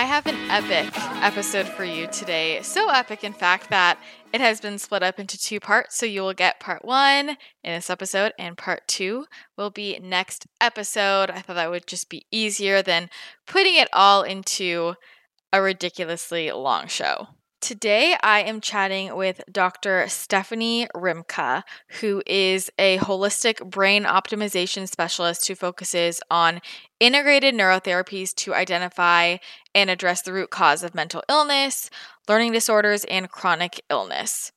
I have an epic episode for you today. So epic, in fact, that it has been split up into two parts. So you will get part one in this episode, and part two will be next episode. I thought that would just be easier than putting it all into a ridiculously long show. Today, I am chatting with Dr. Stephanie Rimka, who is a holistic brain optimization specialist who focuses on integrated neurotherapies to identify and address the root cause of mental illness, learning disorders, and chronic illness.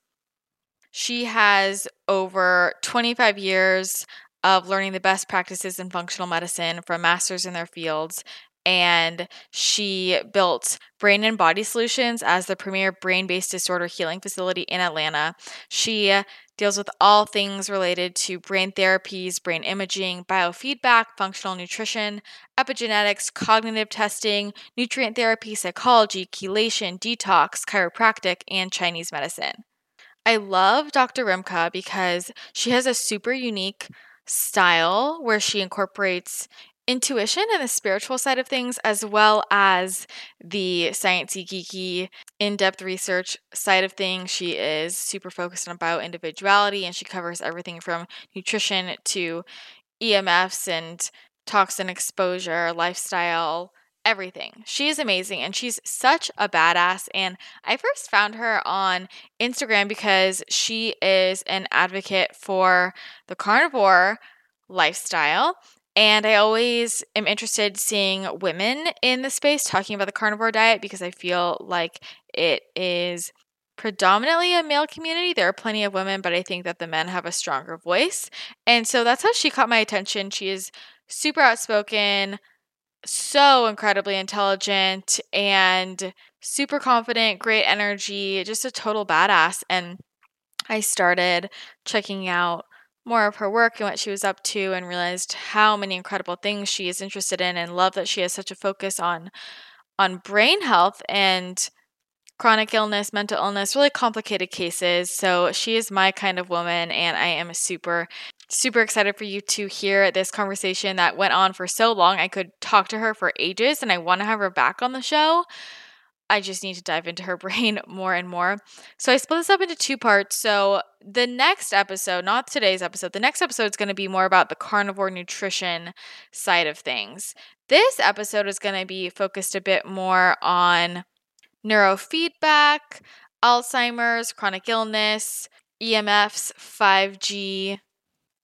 She has over 25 years of learning the best practices in functional medicine from masters in their fields and she built Brain and Body Solutions as the premier brain based disorder healing facility in Atlanta. She deals with all things related to brain therapies, brain imaging, biofeedback, functional nutrition, epigenetics, cognitive testing, nutrient therapy, psychology, chelation, detox, chiropractic, and Chinese medicine. I love Dr. Rimka because she has a super unique style where she incorporates intuition and the spiritual side of things, as well as the sciencey, geeky, in-depth research side of things. She is super focused on bio individuality, and she covers everything from nutrition to EMFs and toxin exposure, lifestyle, everything. She is amazing and she's such a badass. And I first found her on Instagram because she is an advocate for the carnivore lifestyle and I always am interested seeing women in the space talking about the carnivore diet because I feel like it is predominantly a male community. There are plenty of women, but I think that the men have a stronger voice. And so that's how she caught my attention. She is super outspoken, so incredibly intelligent, and super confident, great energy, just a total badass. And I started checking out more of her work and what she was up to and realized how many incredible things she is interested in and love that she has such a focus on on brain health and chronic illness, mental illness, really complicated cases. So she is my kind of woman and I am super super excited for you to hear this conversation that went on for so long. I could talk to her for ages and I want to have her back on the show. I just need to dive into her brain more and more. So I split this up into two parts. So the next episode, not today's episode, the next episode is going to be more about the carnivore nutrition side of things. This episode is going to be focused a bit more on neurofeedback, Alzheimer's, chronic illness, EMFs, 5G,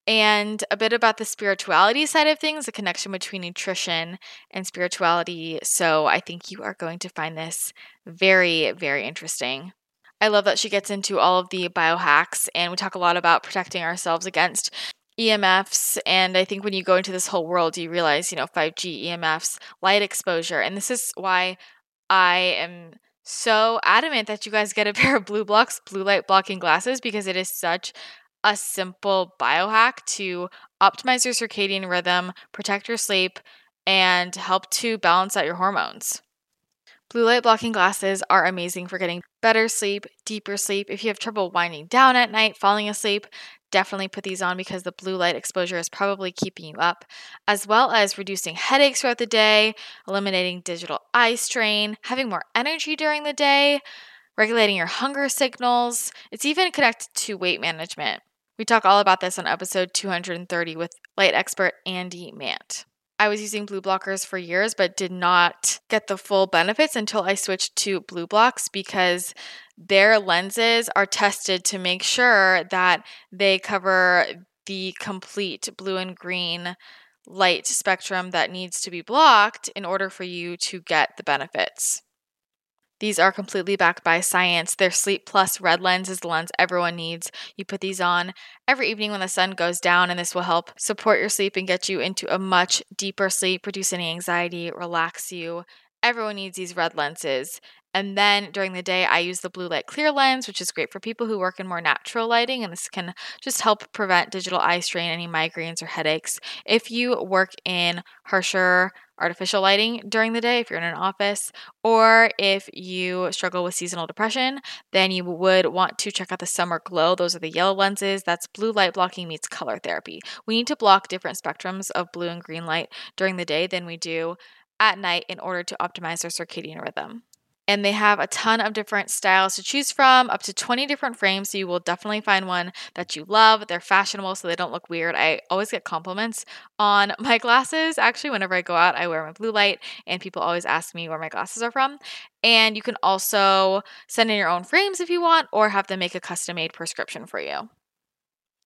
and a bit about the spirituality side of things, the connection between nutrition and spirituality. So I think you are going to find this very, very interesting. I love that she gets into all of the biohacks, and we talk a lot about protecting ourselves against EMFs. And I think when you go into this whole world, you realize, you know, 5G, EMFs, light exposure. And this is why I am so adamant that you guys get a pair of BlueBlox, blue light blocking glasses, because it is such a simple biohack to optimize your circadian rhythm, protect your sleep, and help to balance out your hormones. Blue light blocking glasses are amazing for getting better sleep, deeper sleep. If you have trouble winding down at night, falling asleep, definitely put these on because the blue light exposure is probably keeping you up, as well as reducing headaches throughout the day, eliminating digital eye strain, having more energy during the day, regulating your hunger signals. It's even connected to weight management. We talk all about this on episode 230 with light expert Andy Mant. I was using blue blockers for years, but did not get the full benefits until I switched to BlueBlox because their lenses are tested to make sure that they cover the complete blue and green light spectrum that needs to be blocked in order for you to get the benefits. These are completely backed by science. Their Sleep Plus red lens is the lens everyone needs. You put these on every evening when the sun goes down, and this will help support your sleep and get you into a much deeper sleep, reduce any anxiety, relax you. Everyone needs these red lenses. And then during the day, I use the blue light clear lens, which is great for people who work in more natural lighting. And this can just help prevent digital eye strain, any migraines or headaches. If you work in harsher artificial lighting during the day, if you're in an office, or if you struggle with seasonal depression, then you would want to check out the Summer Glow. Those are the yellow lenses. That's blue light blocking meets color therapy. We need to block different spectrums of blue and green light during the day than we do at night in order to optimize our circadian rhythm and they have a ton of different styles to choose from, up to 20 different frames. So you will definitely find one that you love. They're fashionable, so they don't look weird. I always get compliments on my glasses. Actually, whenever I go out, I wear my blue light, and people always ask me where my glasses are from. And you can also send in your own frames if you want, or have them make a custom made prescription for you.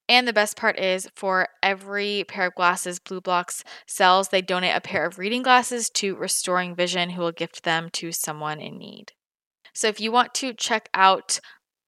And the best part is for every pair of glasses BlueBlox sells, they donate a pair of reading glasses to Restoring Vision, who will gift them to someone in need. So if you want to check out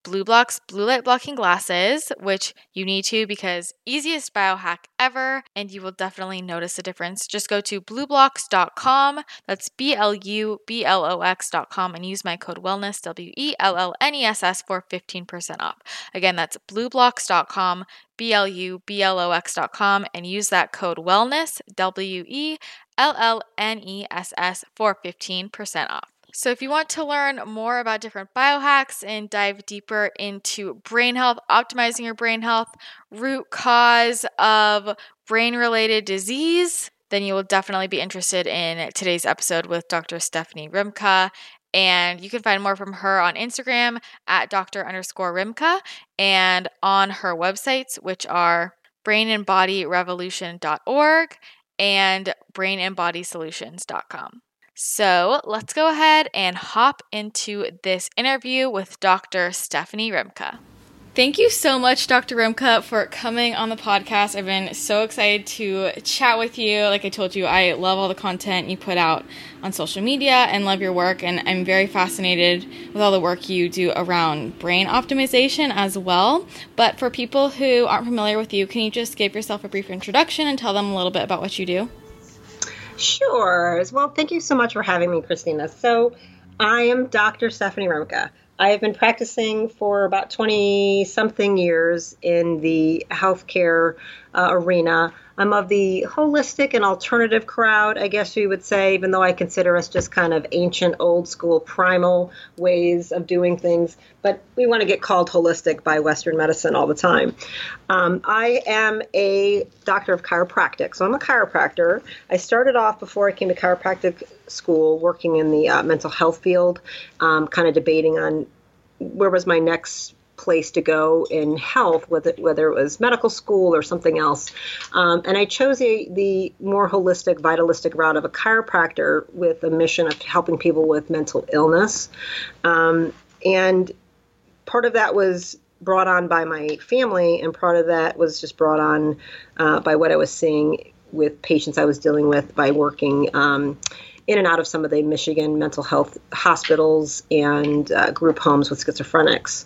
BlueBlox blue light blocking glasses, which you need to because easiest biohack ever, and you will definitely notice a difference. Just go to blueblox.com, That's B L U B L O X.com and use my code wellness W E L L N E S S for 15% off. Again, that's blueblox.com, B L U B L O X.com, and use that code wellness W E L L N E S S for 15% off. So, if you want to learn more about different biohacks and dive deeper into brain health, optimizing your brain health, root cause of brain related disease, then you will definitely be interested in today's episode with Dr. Stephanie Rimka. And you can find more from her on Instagram at Dr. underscore Rimka and on her websites, which are brainandbodyrevolution.org and brainandbodysolutions.com. So let's go ahead and hop into this interview with Dr. Stephanie Rimka. Thank you so much, Dr. Rimka, for coming on the podcast. I've been so excited to chat with you. Like I told you, I love all the content you put out on social media and love your work. And I'm very fascinated with all the work you do around brain optimization as well. But for people who aren't familiar with you, can you just give yourself a brief introduction and tell them a little bit about what you do? Sure. Well, thank you so much for having me, Christina. So, I am Dr. Stephanie Rimka. I have been practicing for about 20 something years in the healthcare uh, arena. I'm of the holistic and alternative crowd, I guess you would say, even though I consider us just kind of ancient, old school, primal ways of doing things. But we want to get called holistic by Western medicine all the time. Um, I am a doctor of chiropractic, so I'm a chiropractor. I started off before I came to chiropractic school working in the uh, mental health field, um, kind of debating on where was my next place to go in health, whether whether it was medical school or something else. Um, and I chose the, the more holistic, vitalistic route of a chiropractor with a mission of helping people with mental illness. Um, and part of that was brought on by my family, and part of that was just brought on uh, by what I was seeing with patients I was dealing with by working. Um, in and out of some of the Michigan mental health hospitals and uh, group homes with schizophrenics.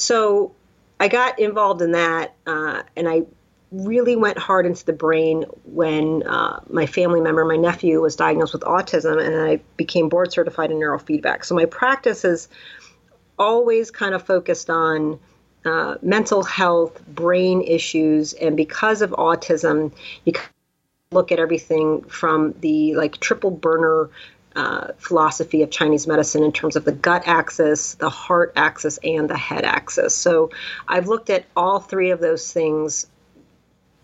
So I got involved in that, uh, and I really went hard into the brain when uh, my family member, my nephew, was diagnosed with autism, and I became board certified in neurofeedback. So my practice is always kind of focused on uh, mental health, brain issues, and because of autism, you look at everything from the like triple burner uh, philosophy of Chinese medicine in terms of the gut axis, the heart axis, and the head axis. So I've looked at all three of those things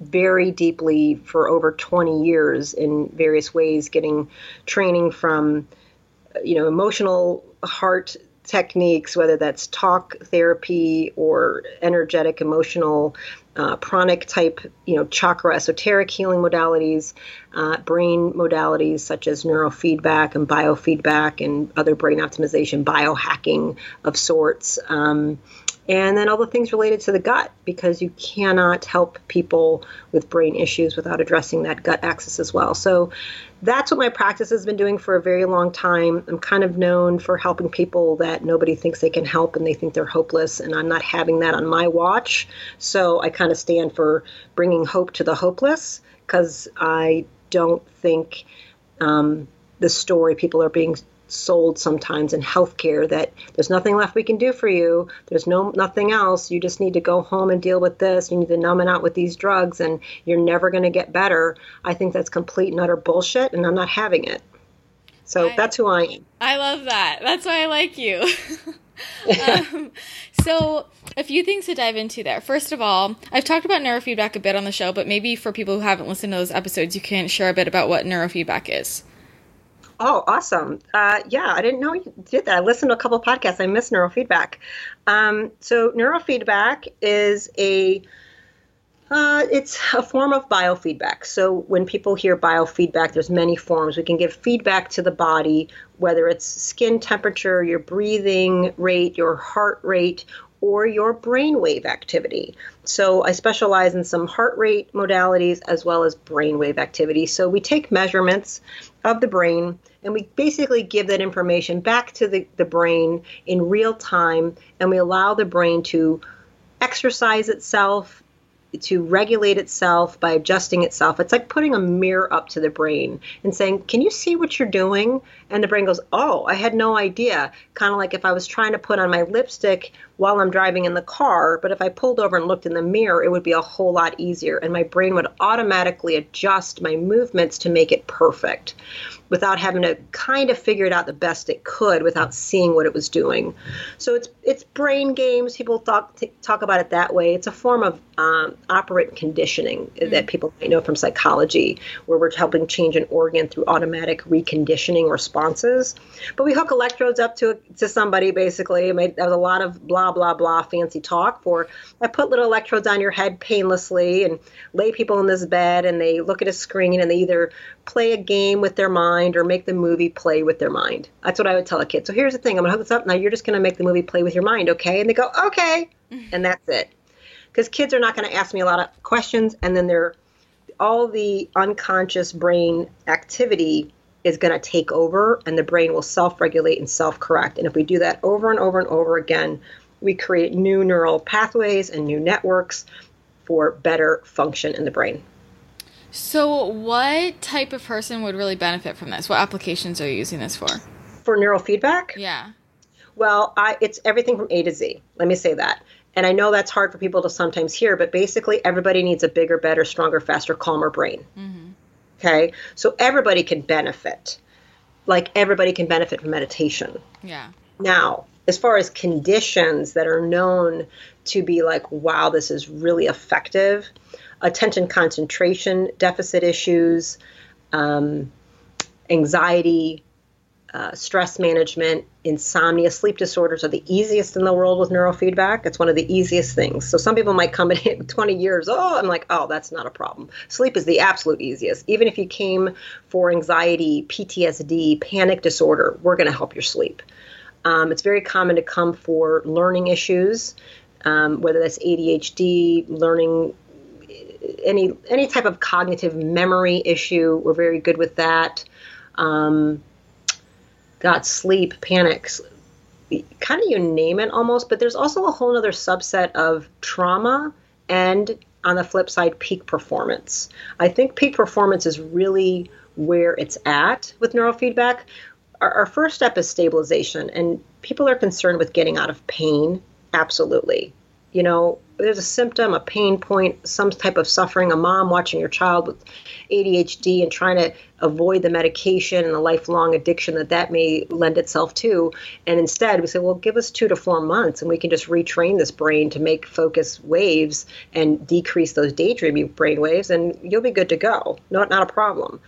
very deeply for over 20 years in various ways, getting training from, you know, emotional heart techniques, whether that's talk therapy or energetic emotional uh, pranic type, you know, chakra esoteric healing modalities, uh, brain modalities such as neurofeedback and biofeedback and other brain optimization, biohacking of sorts. Um, and then all the things related to the gut because you cannot help people with brain issues without addressing that gut axis as well. So that's what my practice has been doing for a very long time. I'm kind of known for helping people that nobody thinks they can help and they think they're hopeless, and I'm not having that on my watch. So I kind of stand for bringing hope to the hopeless because I don't think um, the story people are being sold sometimes in healthcare that there's nothing left we can do for you. There's no nothing else. You just need to go home and deal with this. You need to numb it out with these drugs, and you're never going to get better. I think that's complete and utter bullshit, and I'm not having it. So I, that's who I am. I love that. That's why I like you. um, so, a few things to dive into there. First of all, I've talked about neurofeedback a bit on the show, but maybe for people who haven't listened to those episodes, you can share a bit about what neurofeedback is. Oh, awesome. Uh, yeah, I didn't know you did that. I listened to a couple podcasts. I missed neurofeedback. Um, so, neurofeedback is a uh, it's a form of biofeedback. So when people hear biofeedback, there's many forms. We can give feedback to the body, whether it's skin temperature, your breathing rate, your heart rate, or your brainwave activity. So I specialize in some heart rate modalities as well as brainwave activity. So we take measurements of the brain and we basically give that information back to the, the brain in real time and we allow the brain to exercise itself to regulate itself by adjusting itself. It's like putting a mirror up to the brain and saying, Can you see what you're doing? And the brain goes, Oh, I had no idea. Kind of like if I was trying to put on my lipstick while I'm driving in the car, but if I pulled over and looked in the mirror, it would be a whole lot easier. And my brain would automatically adjust my movements to make it perfect without having to kind of figure it out the best it could without seeing what it was doing. So it's it's brain games. People talk talk about it that way. It's a form of um, operant conditioning mm-hmm. that people might know from psychology, where we're helping change an organ through automatic reconditioning responses. But we hook electrodes up to to somebody basically. That was a lot of blah blah blah blah fancy talk for. I put little electrodes on your head painlessly and lay people in this bed, and they look at a screen and they either play a game with their mind or make the movie play with their mind. That's what I would tell a kid. So here's the thing I'm going to hook this up. Now you're just going to make the movie play with your mind, okay? And they go, okay. Mm-hmm. And that's it. Because kids are not going to ask me a lot of questions. And then they're, all the unconscious brain activity is going to take over and the brain will self regulate and self correct. And if we do that over and over and over again, we create new neural pathways and new networks for better function in the brain. So, what type of person would really benefit from this? What applications are you using this for? For neural feedback? Yeah. Well, I, it's everything from A to Z. Let me say that. And I know that's hard for people to sometimes hear, but basically, everybody needs a bigger, better, stronger, faster, calmer brain. Mm-hmm. Okay? So, everybody can benefit. Like, everybody can benefit from meditation. Yeah. Now, as far as conditions that are known to be like, wow, this is really effective, attention concentration deficit issues, um, anxiety, uh, stress management, insomnia, sleep disorders are the easiest in the world with neurofeedback. It's one of the easiest things. So some people might come in 20 years, oh, I'm like, oh, that's not a problem. Sleep is the absolute easiest. Even if you came for anxiety, PTSD, panic disorder, we're going to help your sleep. Um, it's very common to come for learning issues, um, whether that's ADHD, learning any any type of cognitive memory issue. We're very good with that. Um, got sleep, panics, kind of you name it almost. But there's also a whole other subset of trauma and on the flip side, peak performance. I think peak performance is really where it's at with neurofeedback. Our, our first step is stabilization, and people are concerned with getting out of pain. Absolutely you know, there's a symptom, a pain point, some type of suffering, a mom watching your child with ADHD and trying to avoid the medication and the lifelong addiction that that may lend itself to. And instead, we say, well, give us two to four months and we can just retrain this brain to make focus waves and decrease those daydreaming brain waves, and you'll be good to go. Not, not a problem.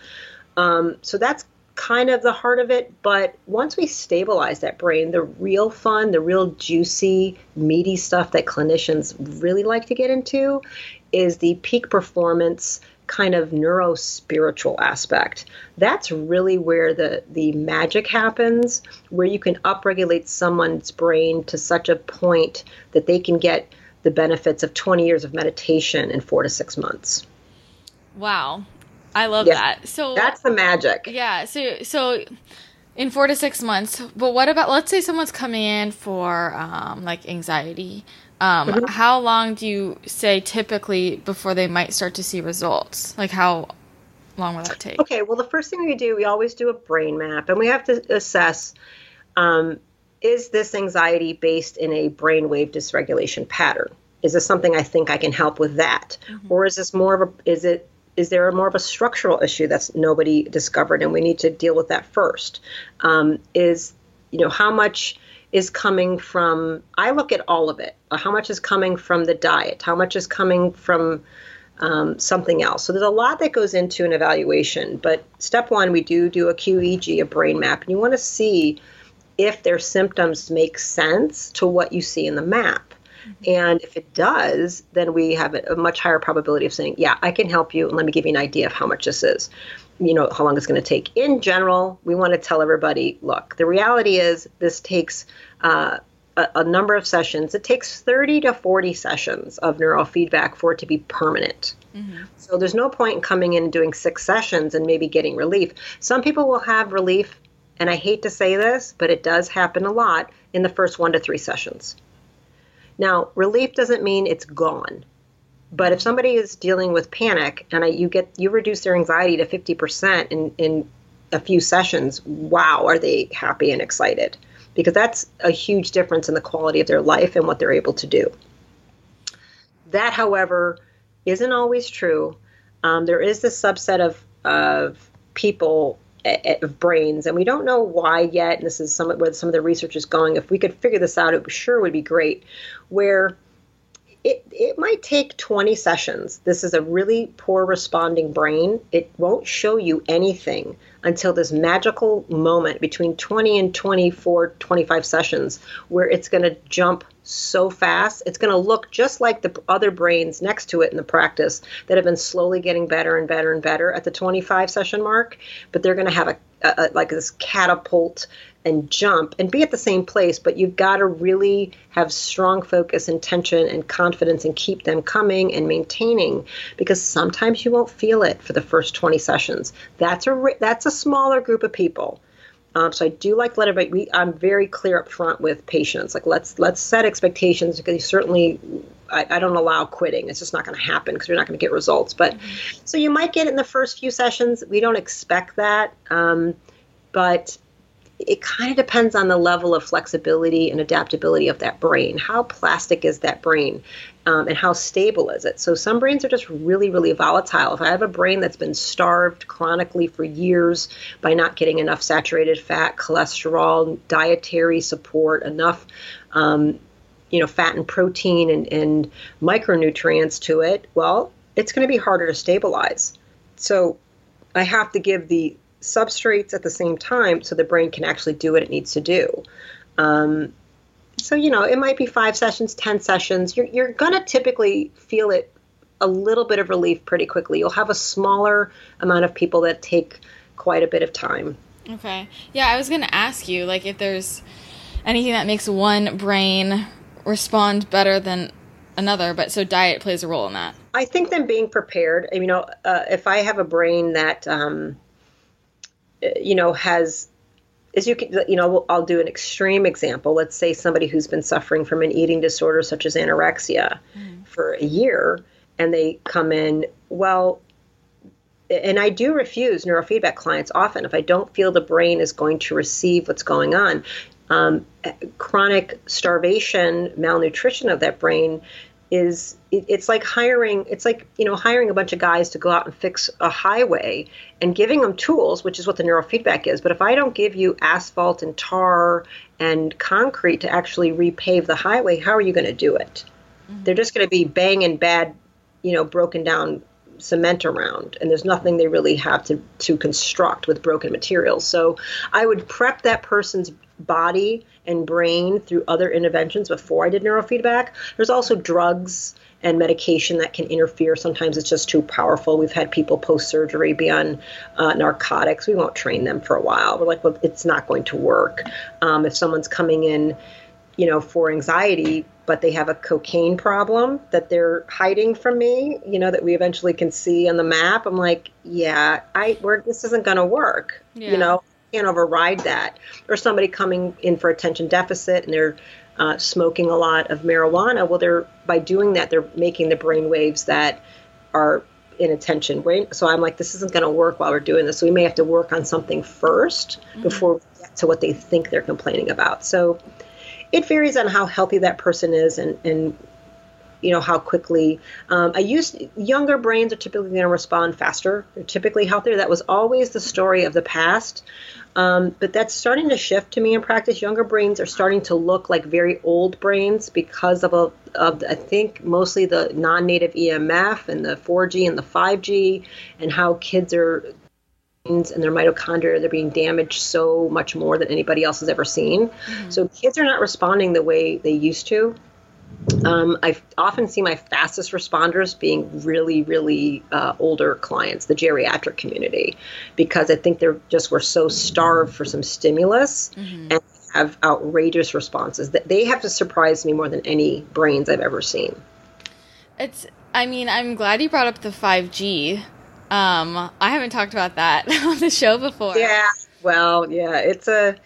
Um, so that's kind of the heart of it. But once we stabilize that brain, the real fun, the real juicy, meaty stuff that clinicians really like to get into is the peak performance kind of neuro spiritual aspect. That's really where the, the magic happens, where you can upregulate someone's brain to such a point that they can get the benefits of 20 years of meditation in four to six months. Wow. I love yes. that. So that's the magic. Yeah. So, so in four to six months, but what about, let's say someone's coming in for um, like anxiety um, mm-hmm. How long do you say typically before they might start to see results? Like how long will that take? Okay, well, the first thing we do, we always do a brain map, and we have to assess um, is this anxiety based in a brainwave dysregulation pattern? Is this something I think I can help with that, mm-hmm. or is this more of a is it is there more of a structural issue that's nobody discovered and we need to deal with that first? Um, is you know how much is coming from i look at all of it how much is coming from the diet how much is coming from um, something else so there's a lot that goes into an evaluation but step one we do do a qEEG a brain map and you want to see if their symptoms make sense to what you see in the map. And if it does then we have a much higher probability of saying yeah i can help you and let me give you an idea of how much this is. You know how long it's going to take. In general we want to tell everybody look the reality is this takes uh, a, a, number of sessions. It takes 30 to 40 sessions of neurofeedback for it to be permanent. Mm-hmm. so there's no point in coming in and doing six sessions and maybe getting relief. Some people will have relief and i hate to say this but it does happen a lot in the first one to three sessions now relief doesn't mean it's gone but if somebody is dealing with panic and I, you get you reduce their anxiety to 50% in, in a few sessions, wow, are they happy and excited? Because that's a huge difference in the quality of their life and what they're able to do. That, however, isn't always true. Um, there is this subset of, of people Eh, eh, of brains, and we don't know why yet. And this is some where some of the research is going. If we could figure this out, it sure would be great. Where it, it might take 20 sessions. This is a really poor responding brain. It won't show you anything until this magical moment between 20 and 24, 25 sessions where it's going to jump so fast. It's going to look just like the other brains next to it in the practice that have been slowly getting better and better and better at the 25 session mark, but they're going to have a, a like this catapult and jump and be at the same place, but you've got to really have strong focus, intention, and confidence and keep them coming and maintaining because sometimes you won't feel it for the first 20 sessions. That's a that's a smaller group of people. Um, so I do like to let. We, I'm very clear up front with patients. Like let's let's set expectations because you certainly I, I, don't allow quitting. It's just not going to happen because you're not going to get results. But mm-hmm. so you might get it in the first few sessions. We don't expect that, um, but it kind of depends on the level of flexibility and adaptability of that brain. How plastic is that brain? Um, and how stable is it? So, some brains are just really, really volatile. If I have a brain that's been starved chronically for years by not getting enough saturated fat, cholesterol, dietary support, enough um, you know, fat and protein and, and micronutrients to it, well, it's going to be harder to stabilize. So, I have to give the substrates at the same time so the brain can actually do what it needs to do. Um, so, you know, it might be five sessions, 10 sessions. You're, you're going to typically feel it a little bit of relief pretty quickly. You'll have a smaller amount of people that take quite a bit of time. Okay. Yeah, I was going to ask you, like, if there's anything that makes one brain respond better than another, but so diet plays a role in that. I think them being prepared. You know, uh, if I have a brain that, um, you know, has as you can, you know, I'll do an extreme example. Let's say somebody who's been suffering from an eating disorder such as anorexia mm. for a year, and they come in, well, and I do refuse neurofeedback clients often if I don't feel the brain is going to receive what's going on. Um, chronic starvation, malnutrition of that brain is it, it's like hiring it's like you know hiring a bunch of guys to go out and fix a highway and giving them tools which is what the neurofeedback is but if i don't give you asphalt and tar and concrete to actually repave the highway how are you going to do it mm-hmm. they're just going to be banging bad you know broken down cement around and there's nothing they really have to, to construct with broken materials. So I would prep that person's body and brain through other interventions before I did neurofeedback. There's also drugs and medication that can interfere. Sometimes it's just too powerful. We've had people post surgery be on uh, narcotics. We won't train them for a while. We're like, well, it's not going to work. Um, if someone's coming in, you know, for anxiety, but they have a cocaine problem that they're hiding from me, you know, that we eventually can see on the map. I'm like, yeah, I, we're, this isn't going to work. Yeah. You know, can't override that. Or somebody coming in for attention deficit and they're uh, smoking a lot of marijuana, well, they're by doing that, they're making the brain waves that are in attention brain. So I'm like, this isn't going to work while we're doing this. So we may have to work on something 1st mm-hmm. before we get to what they think they're complaining about. So it varies on how healthy that person is and, and you know how quickly um, i used younger brains are typically going to respond faster they're typically healthier that was always the story of the past um, but that's starting to shift to me in practice. Younger brains are starting to look like very old brains because of, a, of I think, mostly the non native EMF and the 4G and the 5G, and how kids are and their mitochondria they're being damaged so much more than anybody else has ever seen. Mm-hmm. So kids are not responding the way they used to. Um, I often see my fastest responders being really, really uh, older clients, the geriatric community, because I think they're just we're so starved for some stimulus mm-hmm. and have outrageous responses that they have to surprise me more than any brains I've ever seen. It's. I mean, I'm glad you brought up the 5G. Um, I haven't talked about that on the show before. Yeah. Well, yeah, it's a.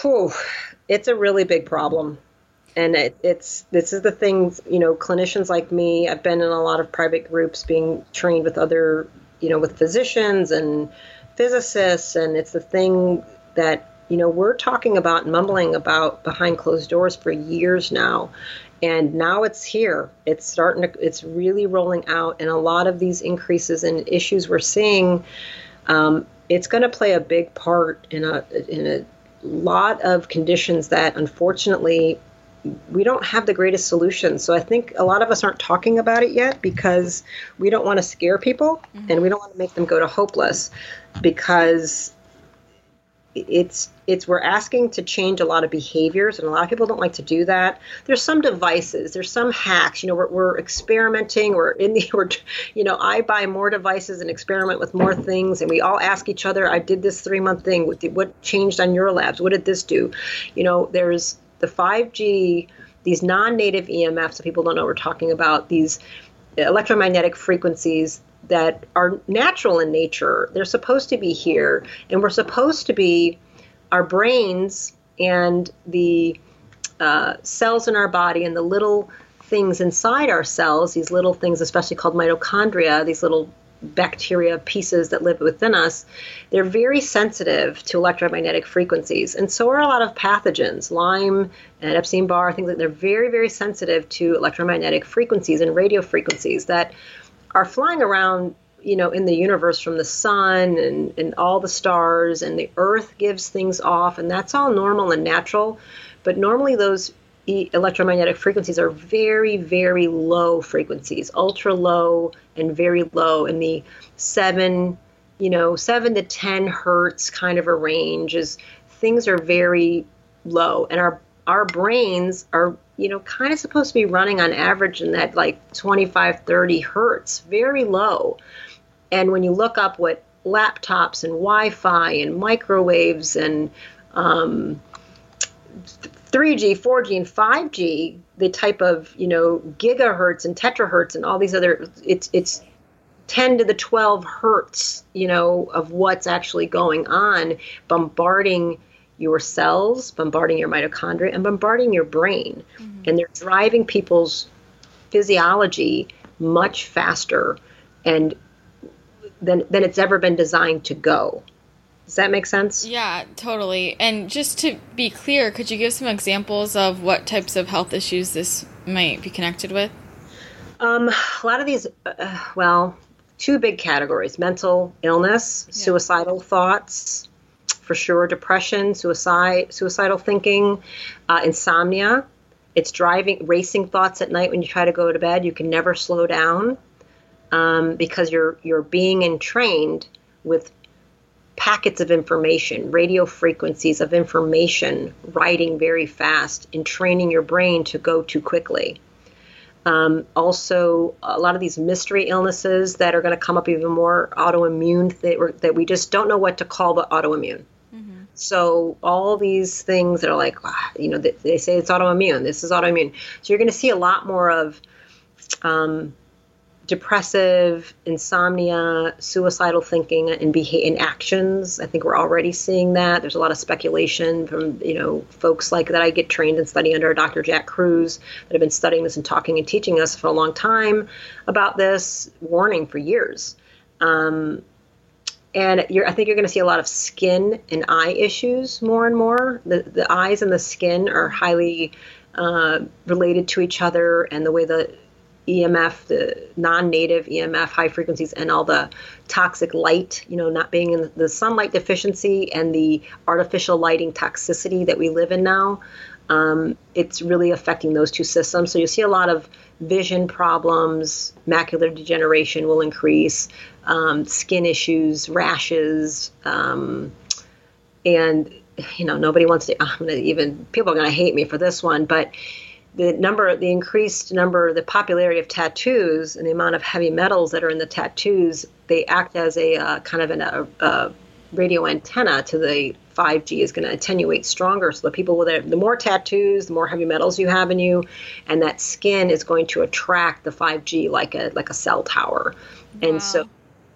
Whew, it's a really big problem and it, it's this is the thing you know clinicians like me i've been in a lot of private groups being trained with other you know with physicians and physicists. And it's the thing that you know we're talking about and mumbling about behind closed doors for years now. And now it's here. It's starting to it's really rolling out. And a lot of these increases in issues we're seeing um, it's going to play a big part in a in a lot of conditions that unfortunately we don't have the greatest solutions. So I think a lot of us aren't talking about it yet because we don't want to scare people mm-hmm. and we don't want to make them go to hopeless because it's it's we're asking to change a lot of behaviors and a lot of people don't like to do that there's some devices there's some hacks you know we're, we're experimenting we're in the we're you know i buy more devices and experiment with more things and we all ask each other i did this three month thing what, what changed on your labs what did this do you know there's the 5G, these non native EMFs that people don't know we're talking about, these electromagnetic frequencies that are natural in nature, they're supposed to be here. And we're supposed to be, our brains and the uh, cells in our body and the little things inside our cells, these little things, especially called mitochondria, these little bacteria pieces that live within us, they're very sensitive to electromagnetic frequencies. And so are a lot of pathogens, Lyme and Epstein Barr, things like they're very, very sensitive to electromagnetic frequencies and radio frequencies that are flying around you know in the universe from the sun and, and all the stars and the earth gives things off and that's all normal and natural but normally those electromagnetic frequencies are very, very low frequencies, ultra low and very low in the seven, you know, seven to 10 hertz kind of a range is things are very low. And our, our brains are, you know, kind of supposed to be running on average in that like 25, 30 hertz, very low. And when you look up what laptops and Wi Fi and microwaves and um, 3G, 4G, and 5G, the type of you know gigahertz and terahertz and all these other, it's it's 10 to the 12 hertz, you know, of what's actually going on, bombarding your cells, bombarding your mitochondria, and bombarding your brain, mm-hmm. and they're driving people's physiology much faster and than than it's ever been designed to go. Does that make sense? Yeah, totally. And just to be clear, could you give some examples of what types of health issues this might be connected with? Um, a lot of these, uh, well, two big categories mental illness, yeah. suicidal thoughts, for sure, depression, suicide, suicidal thinking, uh, insomnia. It's driving, racing thoughts at night when you try to go to bed. You can never slow down. um, because you're you're being entrained with packets of information, radio frequencies of information, writing very fast, and training your brain to go too quickly. Um, also, a lot of these mystery illnesses that are going to come up even more autoimmune that, that we just don't know what to call the autoimmune. Mm-hmm. So all these things that are like, ah, you know, they, they, say it's autoimmune. This is autoimmune. So you're going to see a lot more of um, depressive, insomnia, suicidal thinking, and behavior and actions. I think we're already seeing that. There's a lot of speculation from you know folks like that I get trained and study under Dr. Jack Kruse that have been studying this and talking and teaching us for a long time about this, warning for years. Um, and I think you're going to see a lot of skin and eye issues more and more. The the eyes and the skin are highly uh, related to each other, and the way the EMF, the non-native EMF, high frequencies, and all the toxic light, you know, not being in the sunlight deficiency and the artificial lighting toxicity that we live in now, um, it's really affecting those two systems. So you see a lot of vision problems, macular degeneration will increase, um, skin issues, rashes, um, and you know, nobody wants to. I'm gonna even people are gonna hate me for this one, but the number, the increased number, the popularity of tattoos and the amount of heavy metals that are in the tattoos, they act as a uh, kind of an, a, a, radio antenna to the 5G is going to attenuate stronger. So the people with it, the more tattoos, the more heavy metals you have in you, and that skin is going to attract the 5G like a like a cell tower. Wow. And so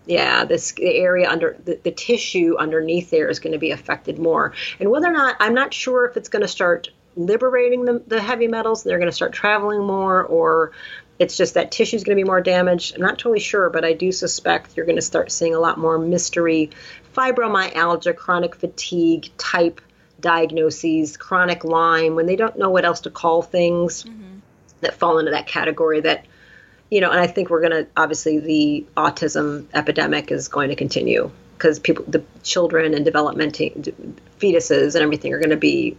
yeah, this the area under the, the tissue underneath there is going to be affected more. And whether or not, I'm not sure if it's going to start liberating the, the heavy metals and they're going to start traveling more or it's just that tissue is going to be more damaged. I'm not totally sure, but I do suspect you're going to start seeing a lot more mystery fibromyalgia, chronic fatigue type diagnoses, chronic Lyme, when they don't know what else to call things mm-hmm. that fall into that category that you know, and I think we're going to obviously the autism epidemic is going to continue because people, the children and development fetuses and everything are going to be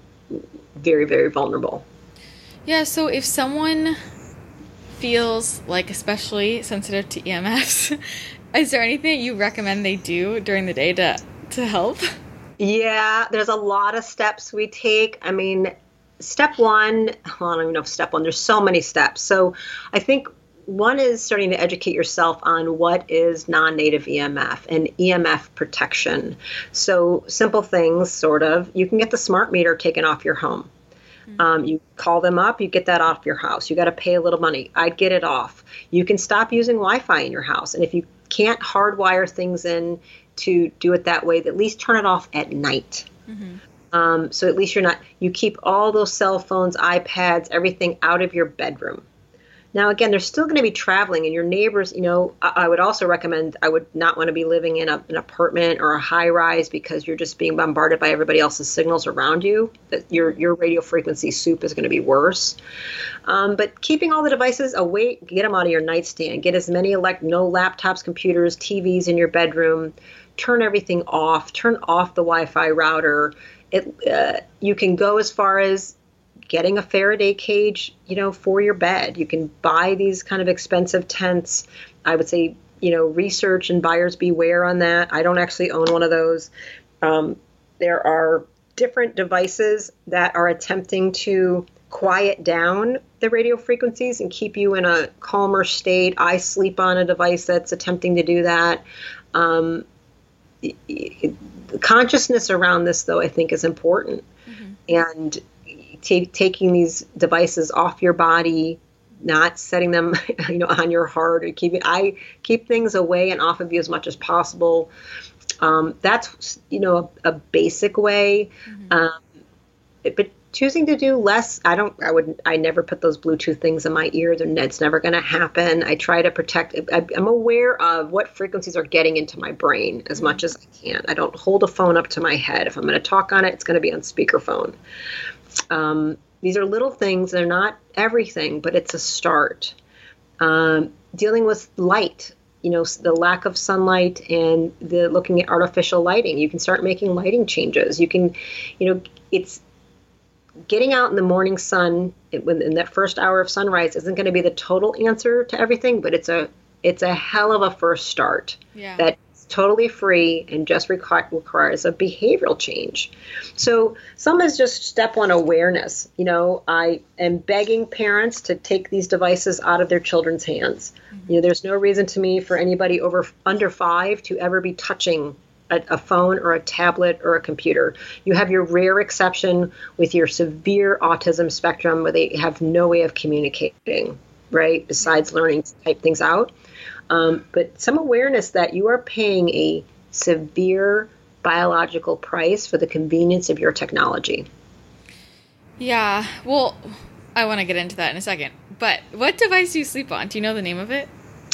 very, very vulnerable. Yeah, so if someone feels like especially sensitive to EMFs, is there anything you recommend they do during the day to to help? Yeah, there's a lot of steps we take. I mean, step one, well, I don't even know if step one, there's so many steps. So I think one is starting to educate yourself on what is non native EMF and EMF protection. So, simple things, sort of. You can get the smart meter taken off your home. Mm-hmm. Um, you call them up, you get that off your house. You got to pay a little money. I'd get it off. You can stop using Wi Fi in your house. And if you can't hardwire things in to do it that way, at least turn it off at night. Mm-hmm. Um, so at least you're not, you keep all those cell phones, iPads, everything out of your bedroom. Now, again, they're still going to be traveling, and your neighbors, you know, I, I would also recommend I would not want to be living in a, an apartment or a high rise because you're just being bombarded by everybody else's signals around you. That your your radio frequency soup is going to be worse. Um, but keeping all the devices away, get them out of your nightstand. Get as many elect no laptops, computers, TVs in your bedroom. Turn everything off. Turn off the Wi-Fi router. It, uh, you can go as far as getting a Faraday cage, you know, for your bed. You can buy these kind of expensive tents. I would say, you know, research and buyers beware on that. I don't actually own one of those. Um, there are different devices that are attempting to quiet down the radio frequencies and keep you in a calmer state. I sleep on a device that's attempting to do that. Um, consciousness around this, though, I think is important. Mm-hmm. And t- taking these devices off your body not setting them you know on your heart or keeping i keep things away and off of you as much as possible. Um, that's you know a, a basic way. Mm-hmm. um, but choosing to do less i don't i would i never put those bluetooth things in my ears and it's never going to happen. I try to protect I, i'm aware of what frequencies are getting into my brain as much as i can. I don't hold a phone up to my head. If i'm going to talk on it it's going to be on speakerphone um, these are little things, they're not everything, but it's a start. Um, dealing with light, you know, the lack of sunlight and the looking at artificial lighting. You can start making lighting changes. You can, you know, it's getting out in the morning sun in that first hour of sunrise isn't going to be the total answer to everything, but it's a it's a hell of a first start. Yeah. That's totally free and just requires a behavioral change. So some is just step one awareness. You know, I am begging parents to take these devices out of their children's hands. You know, there's no reason to me for anybody over under five to ever be touching a, a, phone or a tablet or a computer. You have your rare exception with your severe autism spectrum where they have no way of communicating, right? Besides learning to type things out. Um, but some awareness that you are paying a severe biological price for the convenience of your technology. Yeah. Well, I want to get into that in a second. But what device do you sleep on? Do you know the name of it?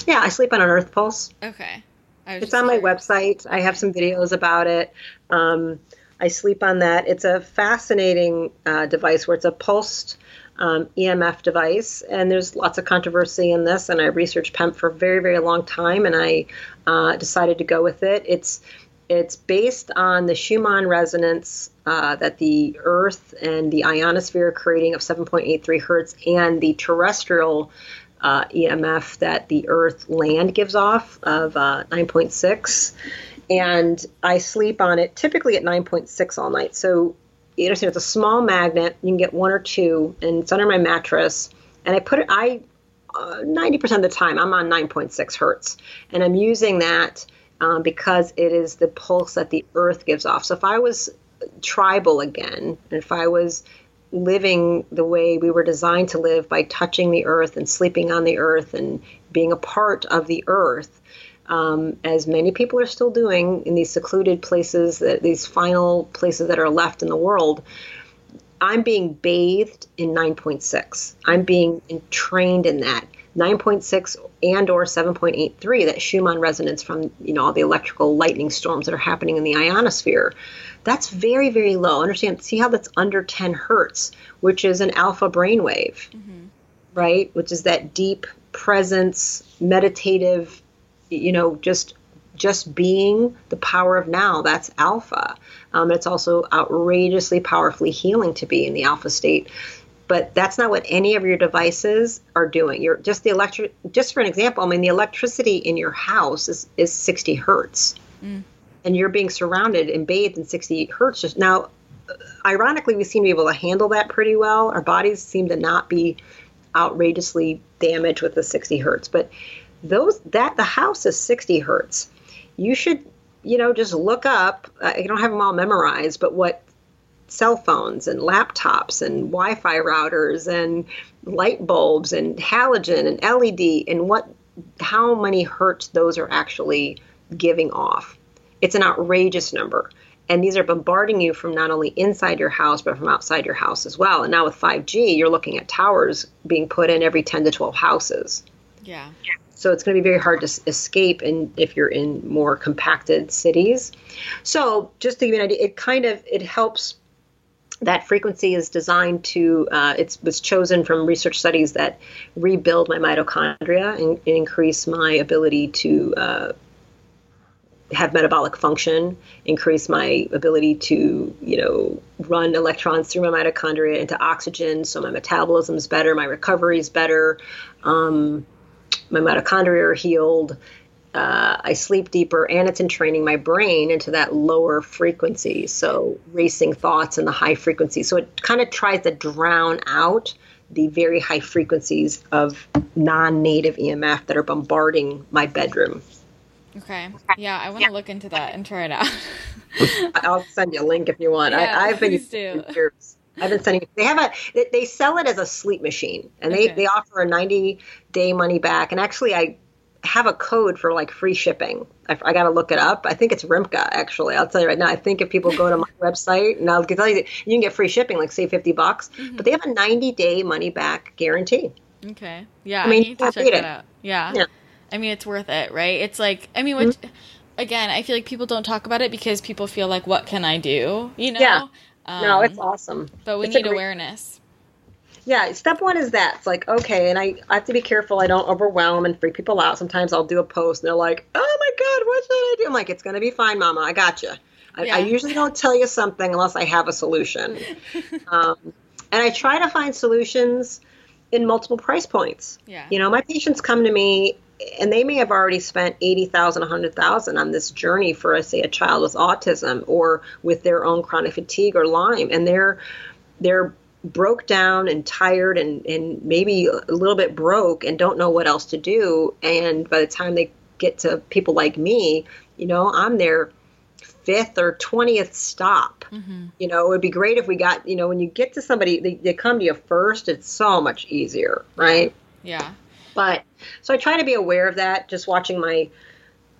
Yeah, I sleep on an Earth Pulse. Okay. It's on my website. I have some videos about it. Um, I sleep on that. It's a fascinating uh, device where it's a pulsed um, EMF device, and there's lots of controversy in this. And I researched PEMF for a very, very long time, and I uh, decided to go with it. It's it's based on the Schumann resonance uh, that the Earth and the ionosphere are creating of 7.83 hertz, and the terrestrial uh, EMF that the Earth land gives off of uh, 9.6. And I sleep on it typically at 9.6 all night. So you understand it's a small magnet. You can get one or two, and it's under my mattress. And I put it, I, uh, 90% of the time, I'm on 9.6 hertz. And I'm using that um, because it is the pulse that the Earth gives off. So if I was tribal again, and if I was living the way we were designed to live by touching the earth and sleeping on the earth and being a part of the earth, um, as many people are still doing in these secluded places, that these final places that are left in the world. I'm being bathed in 9.6. I'm being trained in that 9.6 and or 7.83 that Schumann resonance from you know all the electrical lightning storms that are happening in the ionosphere that's very very low understand see how that's under 10 hertz which is an alpha brainwave mm-hmm. right which is that deep presence meditative you know just just being the power of now that's alpha. Um, it's also outrageously powerfully healing to be in the alpha state. But that's not what any of your devices are doing. You're just the electric just for an example i mean the electricity in your house is, is 60 hertz. Mm. And you're being surrounded and bathed in 60 hertz. just Now, ironically, we seem to be able to handle that pretty well. Our bodies seem to not be outrageously damaged with the 60 hertz, but those that the house is 60 hertz. You should, you know, just look up. Uh, I don't have them all memorized, but what cell phones and laptops and Wi-Fi routers and light bulbs and halogen and LED and what how many hertz those are actually giving off. It's an outrageous number. And these are bombarding you from not only inside your house, but from outside your house as well. And now with 5G, you're looking at towers being put in every 10 to 12 houses. Yeah. So it's going to be very hard to escape in, if you're in more compacted cities. So just to give you an idea, it kind of it helps. That frequency is designed to. Uh, it was chosen from research studies that rebuild my mitochondria and, and increase my ability to uh, have metabolic function, increase my ability to, you know, run electrons through my mitochondria into oxygen, so my metabolism is better, my recovery is better, um, my mitochondria are healed. Uh, I sleep deeper, and it's entraining my brain into that lower frequency, so racing thoughts and the high frequency. So it kind of tries to drown out the very high frequencies of non-native EMF that are bombarding my bedroom. Okay. Yeah, I want to look into that and try it out. I'll send you a link if you want. Yeah, I, have been do. years. I've been sending. They have a. They sell it as a sleep machine, and they okay. they offer a ninety day money back. And actually, I have a code for like free shipping. I, I got to look it up. I think it's Rimka. Actually, I'll tell you right now. I think if people go to my website, and I'll tell you, you can get free shipping, like say fifty bucks. Mm-hmm. But they have a ninety day money back guarantee. Okay. Yeah. I mean, I need to check that it. out. Yeah. Yeah. I mean, it's worth it, right? It's like, I mean, which, mm-hmm. again, I feel like people don't talk about it because people feel like, what can I do? You know? Yeah. Um, no, it's awesome. But we it's need great- awareness. Yeah, step one is that. It's like, okay, and I, I have to be careful I don't overwhelm and freak people out. Sometimes I'll do a post and they're like, oh my God, what should I do? I'm like, it's going to be fine, mama. I got you. I, yeah. I, usually don't tell you something unless I have a solution. um, and I try to find solutions in multiple price points. Yeah. You know, my patients come to me and they may have already spent 80,000 100,000 on this journey for say a child with autism or with their own chronic fatigue or Lyme and they're they're broke down and tired and and maybe a little bit broke and don't know what else to do. And by the time they get to people like me you know I'm their fifth or 20th stop. Mm-hmm. you know it would be great if we got you know when you get to somebody they, they come to you first it's so much easier right? Yeah but so I try to be aware of that, just watching my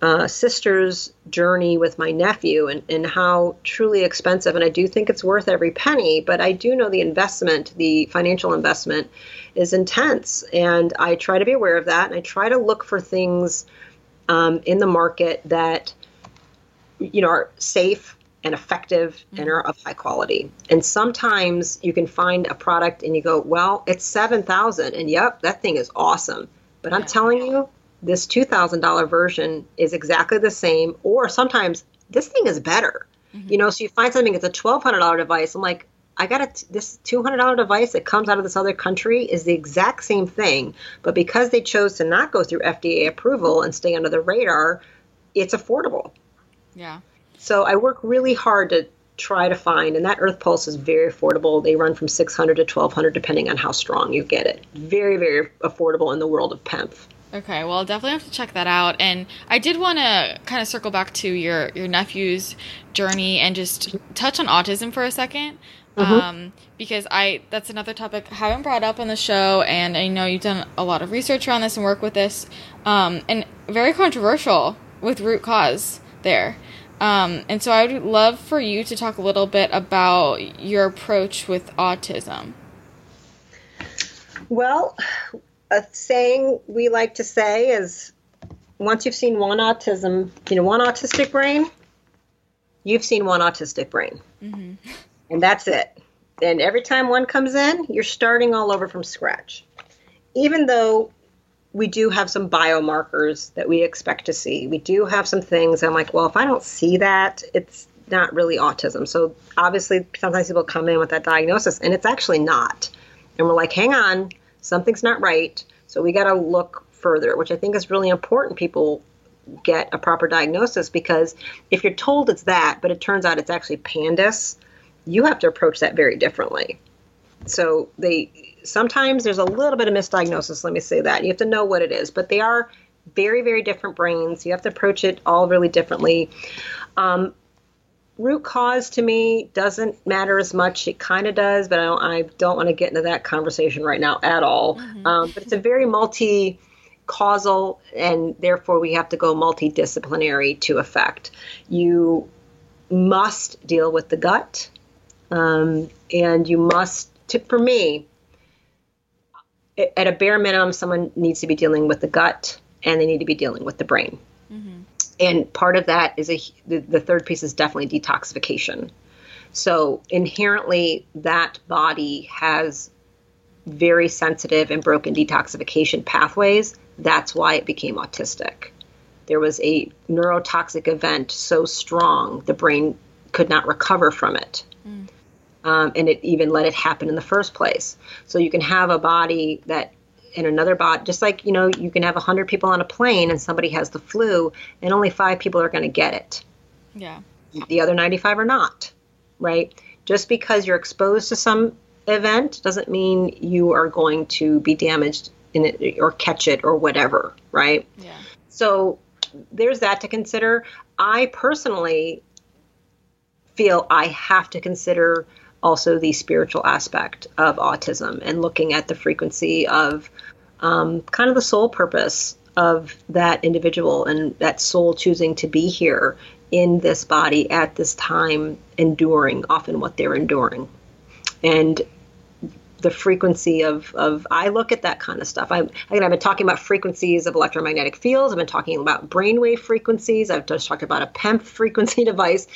uh, sister's journey with my nephew and, and how truly expensive. And I do think it's worth every penny, but I do know the investment, the financial investment, is intense. And I try to be aware of that. And I try to look for things um, in the market that, you know, are safe and effective mm-hmm. and are of high quality. And sometimes you can find a product and you go, well, it's 7000 and yep, that thing is awesome. But I'm telling you, this $2,000 version is exactly the same or sometimes this thing is better. Mm-hmm. You know, so you find something it's a $1200 device. I'm like, I got a, this $200 device that comes out of this other country is the exact same thing, but because they chose to not go through FDA approval and stay under the radar, it's affordable. Yeah. So I work really hard to try to find, and that Earth Pulse is very affordable. They run from 600 to 1200 depending on how strong you get it. Very, very affordable in the world of PEMF. Okay, well, I'll definitely have to check that out. And I did want to kind of circle back to your your nephew's journey and just touch on autism for a 2nd mm-hmm. um, because I that's another topic I haven't brought up on the show, and I know you've done a lot of research around this and work with this, um, and very controversial with root cause there. Um, and so I would love for you to talk a little bit about your approach with autism. Well, a saying we like to say is once you've seen one autism, you know, one autistic brain, you've seen one autistic brain. Mm-hmm. And that's it. And every time one comes in, you're starting all over from scratch. Even though we do have some biomarkers that we expect to see. We do have some things. I'm like, well, if I don't see that, it's not really autism. So obviously, sometimes people come in with that diagnosis, and it's actually not. And we're like, hang on, something's not right. So we got to look further, which I think is really important. People get a proper diagnosis because if you're told it's that, but it turns out it's actually PANDAS, you have to approach that very differently. So they sometimes there's a little bit of misdiagnosis. Let me say that you have to know what it is, but they are very very different brains. You have to approach it all really differently. Um, root cause to me doesn't matter as much. It kind of does, but I don't, I don't want to get into that conversation right now at all. Mm-hmm. Um, but it's a very multi causal, and therefore we have to go multidisciplinary to effect. You must deal with the gut, um, and you must. To, for me, at a bare minimum, someone needs to be dealing with the gut and they need to be dealing with the brain. Mm-hmm. And part of that is a the, the third piece is definitely detoxification. So inherently, that body has very sensitive and broken detoxification pathways. That's why it became autistic. There was a neurotoxic event so strong the brain could not recover from it. Mm um, and it even let it happen in the first place. So you can have a body that in another bot just like you know, you can have hundred people on a plane and somebody has the flu, and only five people are going to get it. Yeah. The other ninety-five are not, right? Just because you're exposed to some event doesn't mean you are going to be damaged in it or catch it or whatever, right? Yeah. So there's that to consider. I personally feel I have to consider also the spiritual aspect of autism and looking at the frequency of um, kind of the soul purpose of that individual and that soul choosing to be here in this body at this time, enduring often what they're enduring. And the frequency of, of I look at that kind of stuff. I, again, I've been talking about frequencies of electromagnetic fields. I've been talking about brainwave frequencies. I've just talked about a PEMF frequency device.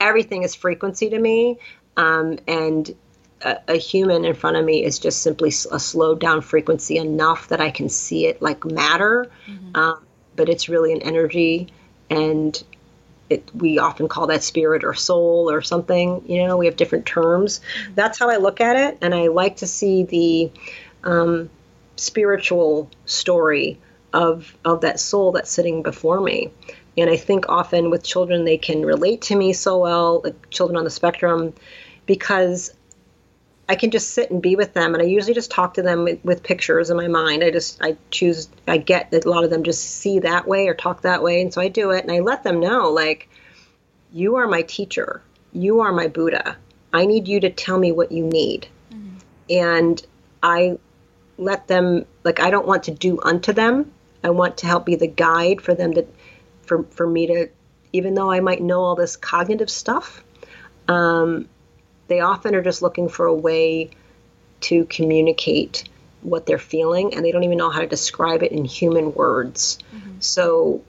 Everything is frequency to me. Um, and a, a, human in front of me is just simply a slowed down frequency enough that I can see it like matter. Mm-hmm. Um, but it's really an energy, and it, we often call that spirit or soul or something. You know, we have different terms. Mm-hmm. That's how I look at it, and I like to see the um, spiritual story of of that soul that's sitting before me. And I think often with children, they can relate to me so well, like children on the spectrum, because I can just sit and be with them. And I usually just talk to them with, with pictures in my mind. I just, I choose, I get that a lot of them just see that way or talk that way. And so I do it and I let them know, like, you are my teacher. You are my Buddha. I need you to tell me what you need. Mm-hmm. And I let them, like, I don't want to do unto them. I want to help be the guide for them to for for me to, even though I might know all this cognitive stuff, um, they often are just looking for a way to communicate what they're feeling, and they don't even know how to describe it in human words. Mm-hmm. So,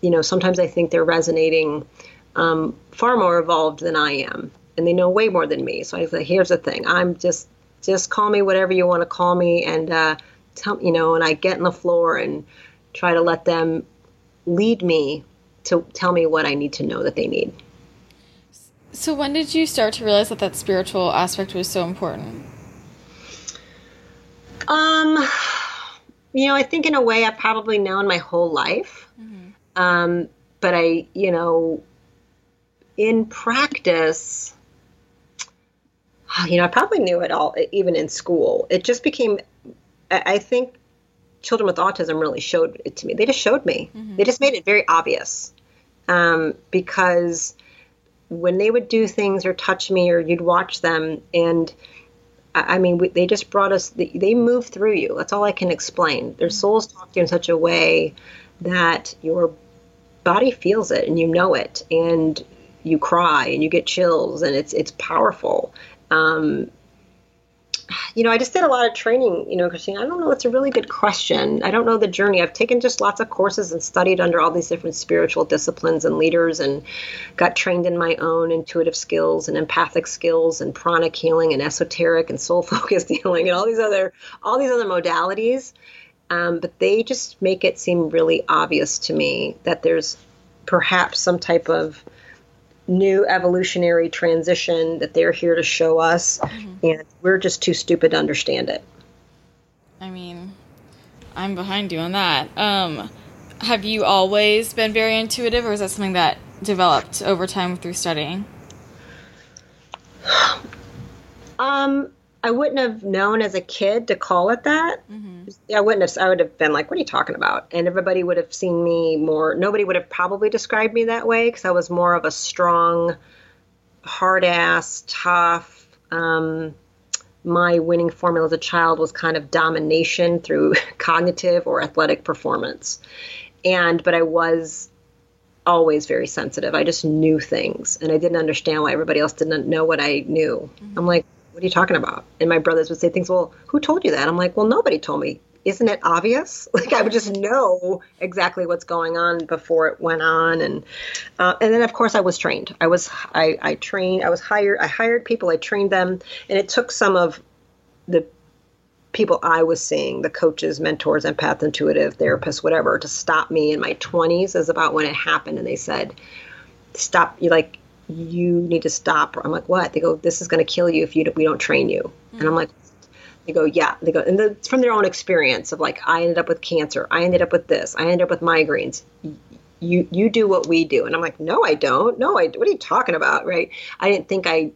you know, sometimes I think they're resonating um, far more evolved than I am, and they know way more than me. So I say, here's the thing: I'm just just call me whatever you want to call me, and uh, tell you know, and I get in the floor and try to let them lead me to tell me what I need to know that they need. So, when did you start to realize that that spiritual aspect was so important? Um, you know, I think in a way I've probably known my whole life. Mm-hmm. Um, but I, you know, in practice, you know, I probably knew it all, even in school. It just became, I think children with autism really showed it to me. They just showed me. Mm-hmm. They just made it very obvious. Um, because when they would do things or touch me or you'd watch them and I mean, we, they just brought us, they, they move through you. That's all I can explain. Their mm-hmm. souls talk to you in such a way that your body feels it and you know it and you cry and you get chills and it's, it's powerful. Um, you know, I just did a lot of training, you know, Christine. I don't know. It's a really good question. I don't know the journey. I've taken just lots of courses and studied under all these different spiritual disciplines and leaders and got trained in my own intuitive skills and empathic skills and pranic healing and esoteric and soul focused healing and all these other all these other modalities. Um, but they just make it seem really obvious to me that there's perhaps some type of new evolutionary transition that they're here to show us, mm-hmm. and we're just too stupid to understand it. I mean, I'm behind you on that. Um, have you always been very intuitive, or is that something that developed over time through studying? Um, I wouldn't have known as a kid to call it that. Mm-hmm. I wouldn't have. I would have been like, "What are you talking about?" And everybody would have seen me more. Nobody would have probably described me that way because I was more of a strong, hard ass, tough. Um, my winning formula as a child was kind of domination through cognitive or athletic performance, and but I was always very sensitive. I just knew things, and I didn't understand why everybody else didn't know what I knew. Mm-hmm. I'm like, what are you talking about? And my brothers would say things, well, who told you that? I'm like, well, nobody told me. Isn't it obvious? Like I would just know exactly what's going on before it went on, and uh, and then of course I was trained. I was I, I trained. I was hired. I hired people. I trained them, and it took some of the people I was seeing, the coaches, mentors, empath, intuitive, therapists, whatever, to stop me in my 20s is about when it happened. And they said, stop, you like, you need to stop. I'm like, what? They go, this is going to kill you if you we don't train you. Mm-hmm. And I'm like, they go, yeah. They go, and it's from their own experience of like, I ended up with cancer. I ended up with this. I ended up with migraines. You you do what we do. And I'm like, no, I don't. No, I. What are you talking about? Right? I didn't think I.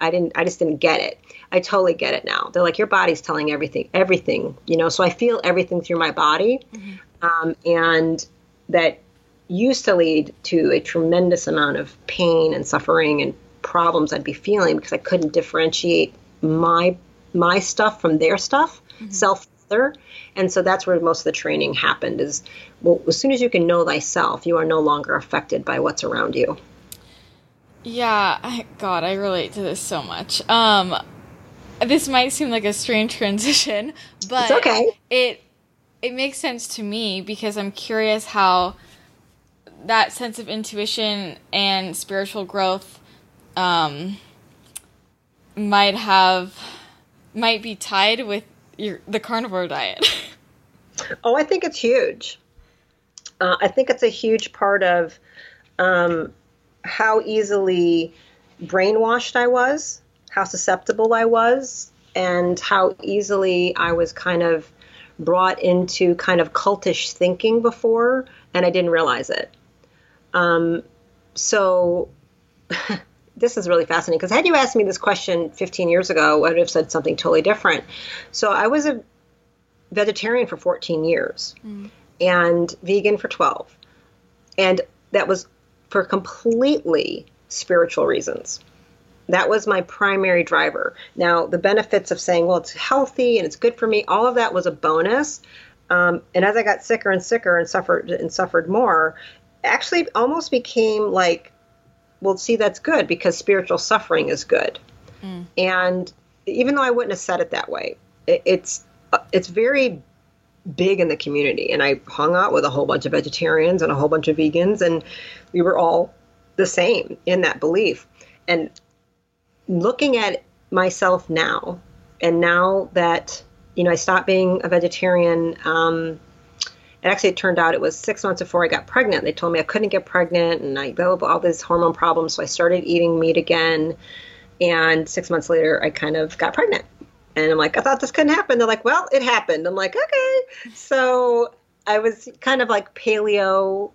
I didn't. I just didn't get it. I totally get it now. They're like, your body's telling everything, everything. You know. So I feel everything through my body, mm-hmm. um, and that used to lead to a tremendous amount of pain and suffering and problems I'd be feeling because I couldn't differentiate my my stuff from their stuff, mm-hmm. self other. And so that's where most of the training happened is well as soon as you can know thyself, you are no longer affected by what's around you. Yeah, I, God, I relate to this so much. Um this might seem like a strange transition, but it's okay. It it makes sense to me because I'm curious how that sense of intuition and spiritual growth um, might have might be tied with your the carnivore diet. oh, I think it's huge. Uh, I think it's a huge part of um, how easily brainwashed I was, how susceptible I was, and how easily I was kind of brought into kind of cultish thinking before, and I didn't realize it. Um, so this is really fascinating because had you asked me this question 15 years ago, I would have said something totally different. So I was a vegetarian for 14 years mm. and vegan for 12. And that was for completely spiritual reasons. That was my primary driver. Now, the benefits of saying, well, it's healthy and it's good for me, all of that was a bonus. Um, and as I got sicker and sicker and suffered and suffered more, actually almost became like, well, see, that's good because spiritual suffering is good. Mm. And even though I wouldn't have said it that way, it, it's it's very big in the community. And I hung out with a whole bunch of vegetarians and a whole bunch of vegans, and we were all the same in that belief. And looking at myself now, and now that you know I stopped being a vegetarian. Um, and actually, it turned out it was six months before I got pregnant. They told me I couldn't get pregnant, and I developed all these hormone problems. So I started eating meat again. And six months later, I kind of got pregnant. And I'm like, I thought this couldn't happen. They're like, well, it happened. I'm like, okay. So I was kind of like paleo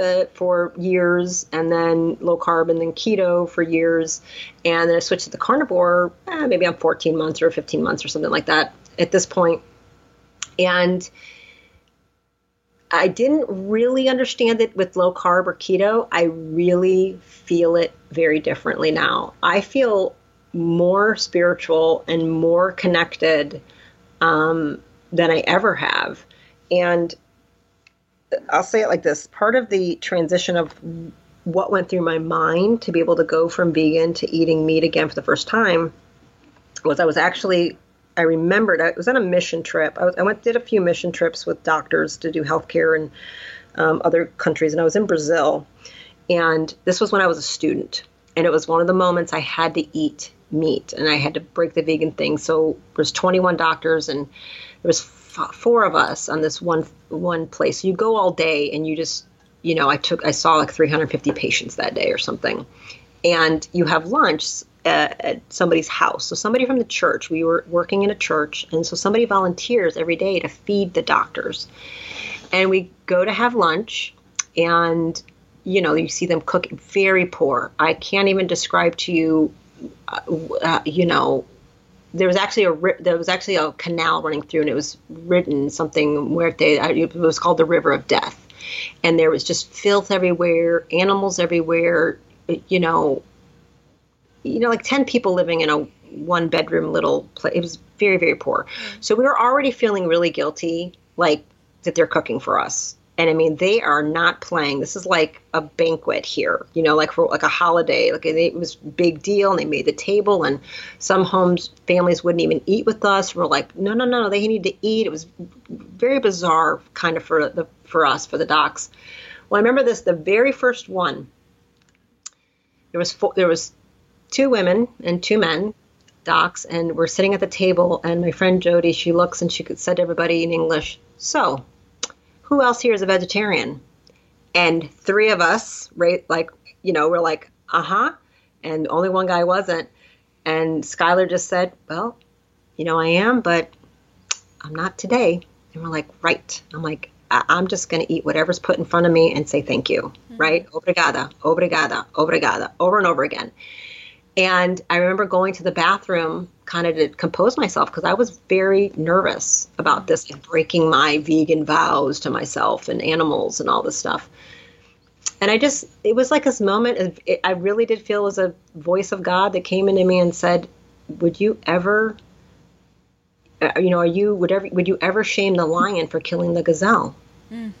uh, for years, and then low carb, and then keto for years, and then I switched to the carnivore. Eh, maybe I'm 14 months or 15 months or something like that at this point, and I didn't really understand it with low carb or keto. I really feel it very differently now. I feel more spiritual and more connected um, than I ever have. And I'll say it like this part of the transition of what went through my mind to be able to go from vegan to eating meat again for the first time was I was actually I remembered I was on a mission trip. I, was, I went did a few mission trips with doctors to do healthcare in um, other countries, and I was in Brazil. And this was when I was a student, and it was one of the moments I had to eat meat, and I had to break the vegan thing. So there was 21 doctors, and there was f- four of us on this one one place. You go all day, and you just you know I took I saw like 350 patients that day or something, and you have lunch at, somebody's house. So somebody from the church, we were working in a church, and so somebody volunteers every day to feed the doctors. And we go to have lunch, and you know, you see them cook very poor. I can't even describe to you, uh, uh, you know, there was actually a there was actually a canal running through, and it was written something where they it was called the River of Death, and there was just filth everywhere, animals everywhere, you know, you know, like 10 people living in a one bedroom little place. It was very, very poor. Mm-hmm. So we were already feeling really guilty, like that they're cooking for us. And I mean, they are not playing. This is like a banquet here, you know, like for like a holiday. Like it was big deal, and they made the table. And some homes, families wouldn't even eat with us. We're like, No, no, no, no, they need to eat. It was very bizarre, kind of for the for us, for the docs. Well, I remember this. The very first one. There was four, there was two women and two men, docs, and we're sitting at the table. And my friend Jody, she looks and she said to everybody in English, "So, who else here is a vegetarian?" And three of us, right, like you know, we're like, "Uh huh," and only one guy wasn't. And Skylar just said, "Well, you know, I am, but I'm not today." And we're like, "Right." I'm like, I- am just going to eat whatever's put in front of me and say thank you, mm-hmm. right? Obrigada, obrigada, obrigada, over and over again. And I remember going to the bathroom kind of to compose myself because I was very nervous about this, like breaking my vegan vows to myself and animals and all this stuff. And I just, it was like this moment of, it, I really did feel as a voice of God that came into me and said, Would you ever, uh, you know, are you, would, ever, would you ever shame the lion for killing the gazelle? Mm.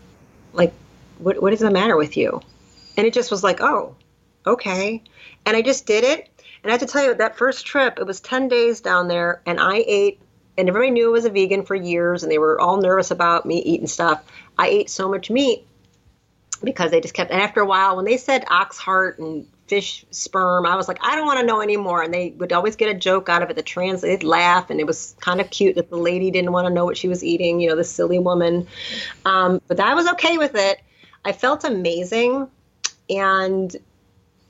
Like, what, what is the matter with you? And it just was like, oh, okay. And I just did it. And I have to tell you, that first trip, it was 10 days down there, and I ate, and everybody knew I was a vegan for years, and they were all nervous about me eating stuff. I ate so much meat because they just kept, and after a while, when they said ox heart and fish sperm, I was like, I don't want to know anymore. And they would always get a joke out of it. The trans, they'd laugh, and it was kind of cute that the lady didn't want to know what she was eating, you know, the silly woman. Um, but I was okay with it. I felt amazing. And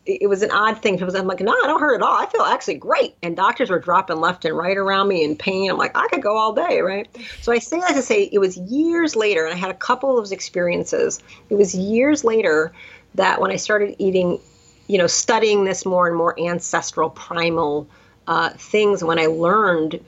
it was an odd thing. People I'm like, no, I don't hurt at all. I feel actually great. And doctors were dropping left and right around me in pain. I'm like, I could go all day, right? So I say that to say it was years later, and I had a couple of experiences. It was years later that when I started eating, you know, studying this more and more ancestral primal uh, things, when I learned,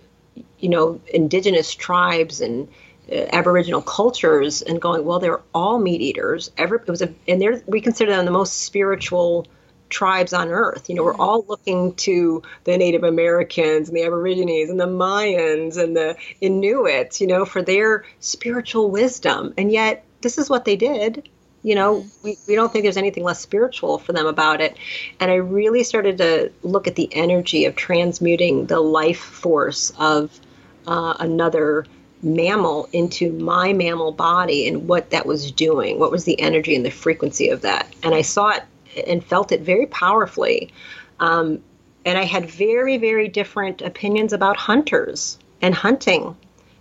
you know, indigenous tribes and uh, Aboriginal cultures, and going, well, they're all meat eaters. Every it was a, and they're we consider them the most spiritual tribes on earth. You know, we're mm-hmm. all looking to the Native Americans and the Aborigines and the Mayans and the Inuits, you know, for their spiritual wisdom. And yet, this is what they did. You know, mm-hmm. we, we don't think there's anything less spiritual for them about it. And I really started to look at the energy of transmuting the life force of uh, another mammal into my mammal body and what that was doing. What was the energy and the frequency of that? And I saw it and felt it very powerfully. Um, and I had very, very different opinions about hunters and hunting.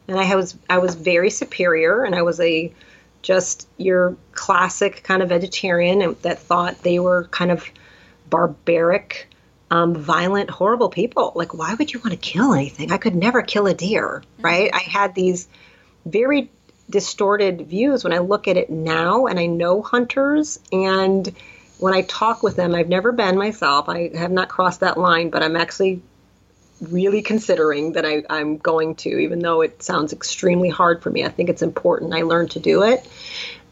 And I was I was very superior, and I was a just your classic kind of vegetarian that thought they were kind of barbaric, um, violent, horrible people. Like, why would you want to kill anything? I could never kill a deer, mm-hmm. right? I had these very distorted views when I look at it now, and I know hunters and when I talk with them, I've never been myself. I have not crossed that line, but I'm actually really considering that I, am going to, even though it sounds extremely hard for me. I think it's important I learn to do it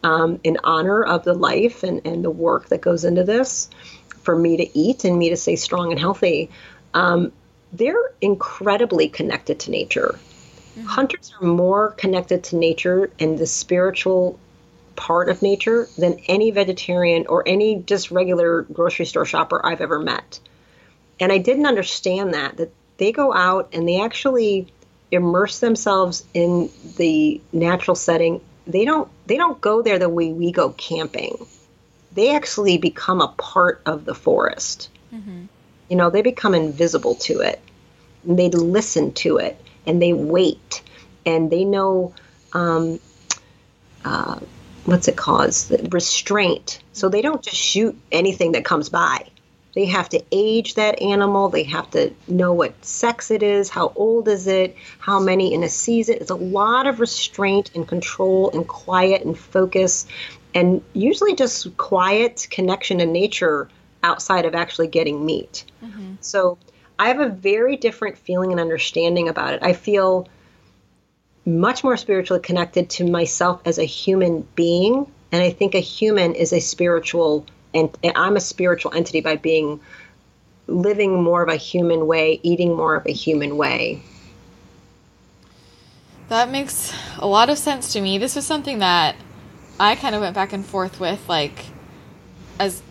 um, in honor of the life and, and the work that goes into this for me to eat and me to stay strong and healthy. Um, they're incredibly connected to nature. Mm-hmm. Hunters are more connected to nature and the spiritual part of nature than any vegetarian or any just regular grocery store shopper I've ever met. And I didn't understand that that they go out and they actually immerse themselves in the natural setting. They don't they don't go there the way we go camping. They actually become a part of the forest. Mm-hmm. You know, they become invisible to it. And they listen to it and they wait and they know um, uh, what's it cause? Restraint. So they don't just shoot anything that comes by. They have to age that animal. They have to know what sex it is, how old is it, how many in a season. It's a lot of restraint and control and quiet and focus, and usually just quiet connection to nature outside of actually getting meat. Mm-hmm. So I have a very different feeling and understanding about it. I feel much more spiritually connected to myself as a human being. And I think a human is a spiritual, and I'm a spiritual entity by being living more of a human way, eating more of a human way. That makes a lot of sense to me. This was something that I kind of went back and forth with, like, as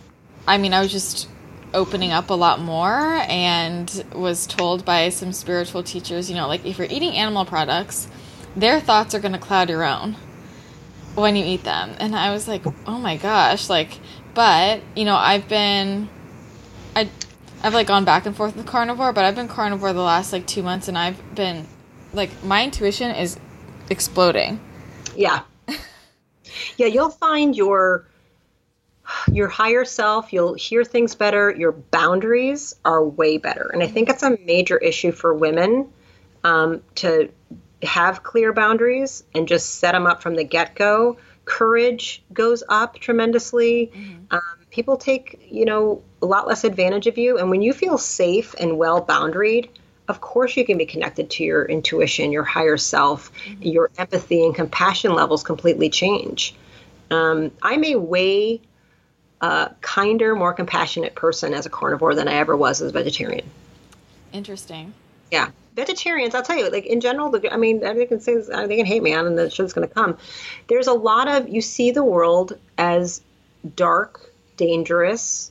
I mean, I was just opening up a lot more and was told by some spiritual teachers, you know, like if you're eating animal products, their thoughts are going to cloud your own when you eat them. And I was like, oh my gosh, like, but, you know, I've been, I, I've like gone back and forth with carnivore, but I've been carnivore the last like two months and I've been, like, my intuition is exploding. Yeah. yeah, you'll find your, your higher self, you'll hear things better, your boundaries are way better. And I think it's a major issue for women um, to have clear boundaries and just set them up from the get go, courage goes up tremendously. Mm-hmm. Um, people take, you know, a lot less advantage of you. And when you feel safe and well boundaried, of course you can be connected to your intuition, your higher self, mm-hmm. your empathy and compassion levels completely change. Um, I'm a way uh, kinder, more compassionate person as a carnivore than I ever was as a vegetarian. Interesting. Yeah vegetarians, I'll tell you, like in general, I mean, they can say they can hate me on, and the shit's going to come. There's a lot of you see the world as dark, dangerous,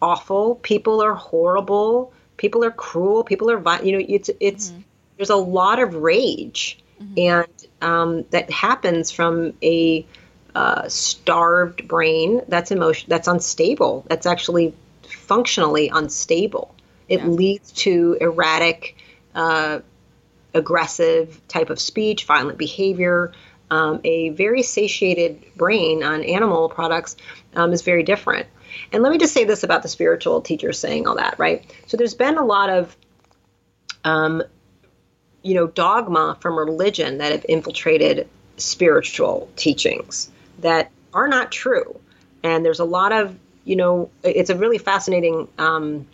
awful. People are horrible. People are cruel. People are violent. You know, it's it's mm-hmm. there's a lot of rage, mm-hmm. and um, that happens from a uh, starved brain that's emotion that's unstable. That's actually functionally unstable. It yeah. leads to erratic uh, aggressive type of speech, violent behavior. Um, a very satiated brain on animal products um, is very different. And let me just say this about the spiritual teachers saying all that, right? So there's been a lot of, um, you know, dogma from religion that have infiltrated spiritual teachings that are not true. And there's a lot of, you know, it's a really fascinating. Um,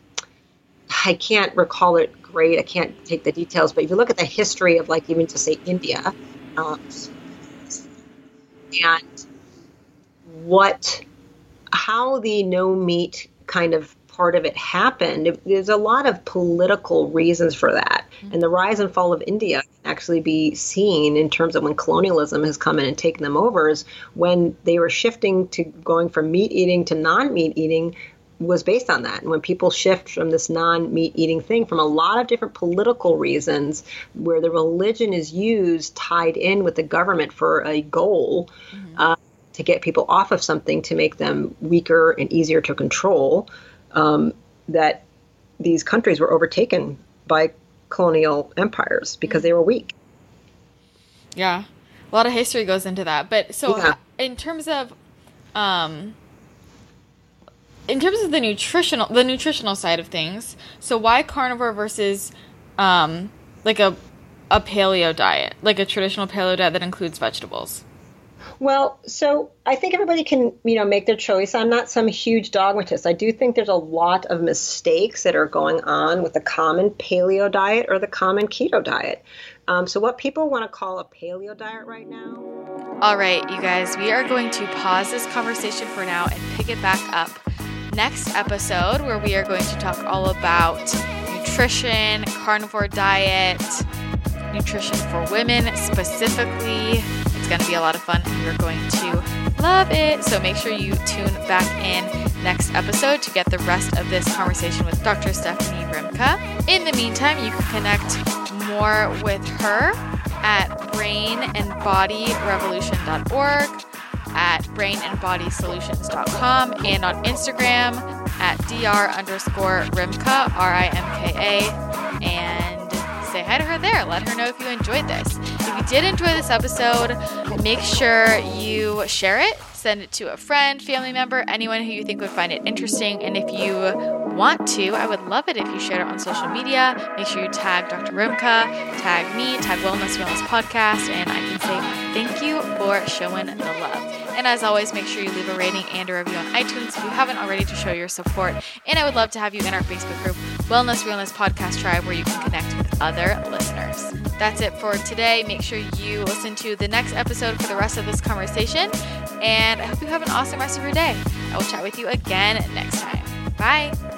I can't recall it great. I can't take the details, but if you look at the history of, like, even to say India, um, and what, how the no meat kind of part of it happened, there's a lot of political reasons for that. Mm-hmm. And the rise and fall of India can actually be seen in terms of when colonialism has come in and taken them over, is when they were shifting to going from meat eating to non meat eating was based on that. And when people shift from this non meat eating thing from a lot of different political reasons, where the religion is used tied in with the government for a goal mm-hmm. uh, to get people off of something to make them weaker and easier to control, um, that these countries were overtaken by colonial empires because they were weak. Yeah, a lot of history goes into that. But so, yeah. in terms of, um, in terms of the nutritional, the nutritional side of things, so why carnivore versus, um, like a, a paleo diet, like a traditional paleo diet that includes vegetables? Well, so I think everybody can, you know, make their choice. I'm not some huge dogmatist. I do think there's a lot of mistakes that are going on with the common paleo diet or the common keto diet. Um, so, what people want to call a paleo diet right now. All right, you guys, we are going to pause this conversation for now and pick it back up next episode, where we are going to talk all about nutrition, carnivore diet, nutrition for women specifically it's going to be a lot of fun and you're going to love it. So make sure you tune back in next episode to get the rest of this conversation with Dr. Stephanie Rimka. In the meantime, you can connect more with her at brainandbodyrevolution.org, at brainandbodysolutions.com, and on Instagram at dr underscore rimka, R I M K A, and say hi to her there. Let her know if you enjoyed this. If you did enjoy this episode, make sure you share it, send it to a friend, family member, anyone who you think would find it interesting. And if you want to, I would love it if you shared it on social media. Make sure you tag Dr. Rimka, tag me, tag Wellness Realness Podcast, and I can say thank you for showing the love. And as always, make sure you leave a rating and a review on iTunes if you haven't already to show your support. And I would love to have you in our Facebook group, Wellness Realness Podcast Tribe, where you can connect with other listeners. That's it for today. Make sure you listen to the next episode for the rest of this conversation. And I hope you have an awesome rest of your day. I will chat with you again next time. Bye.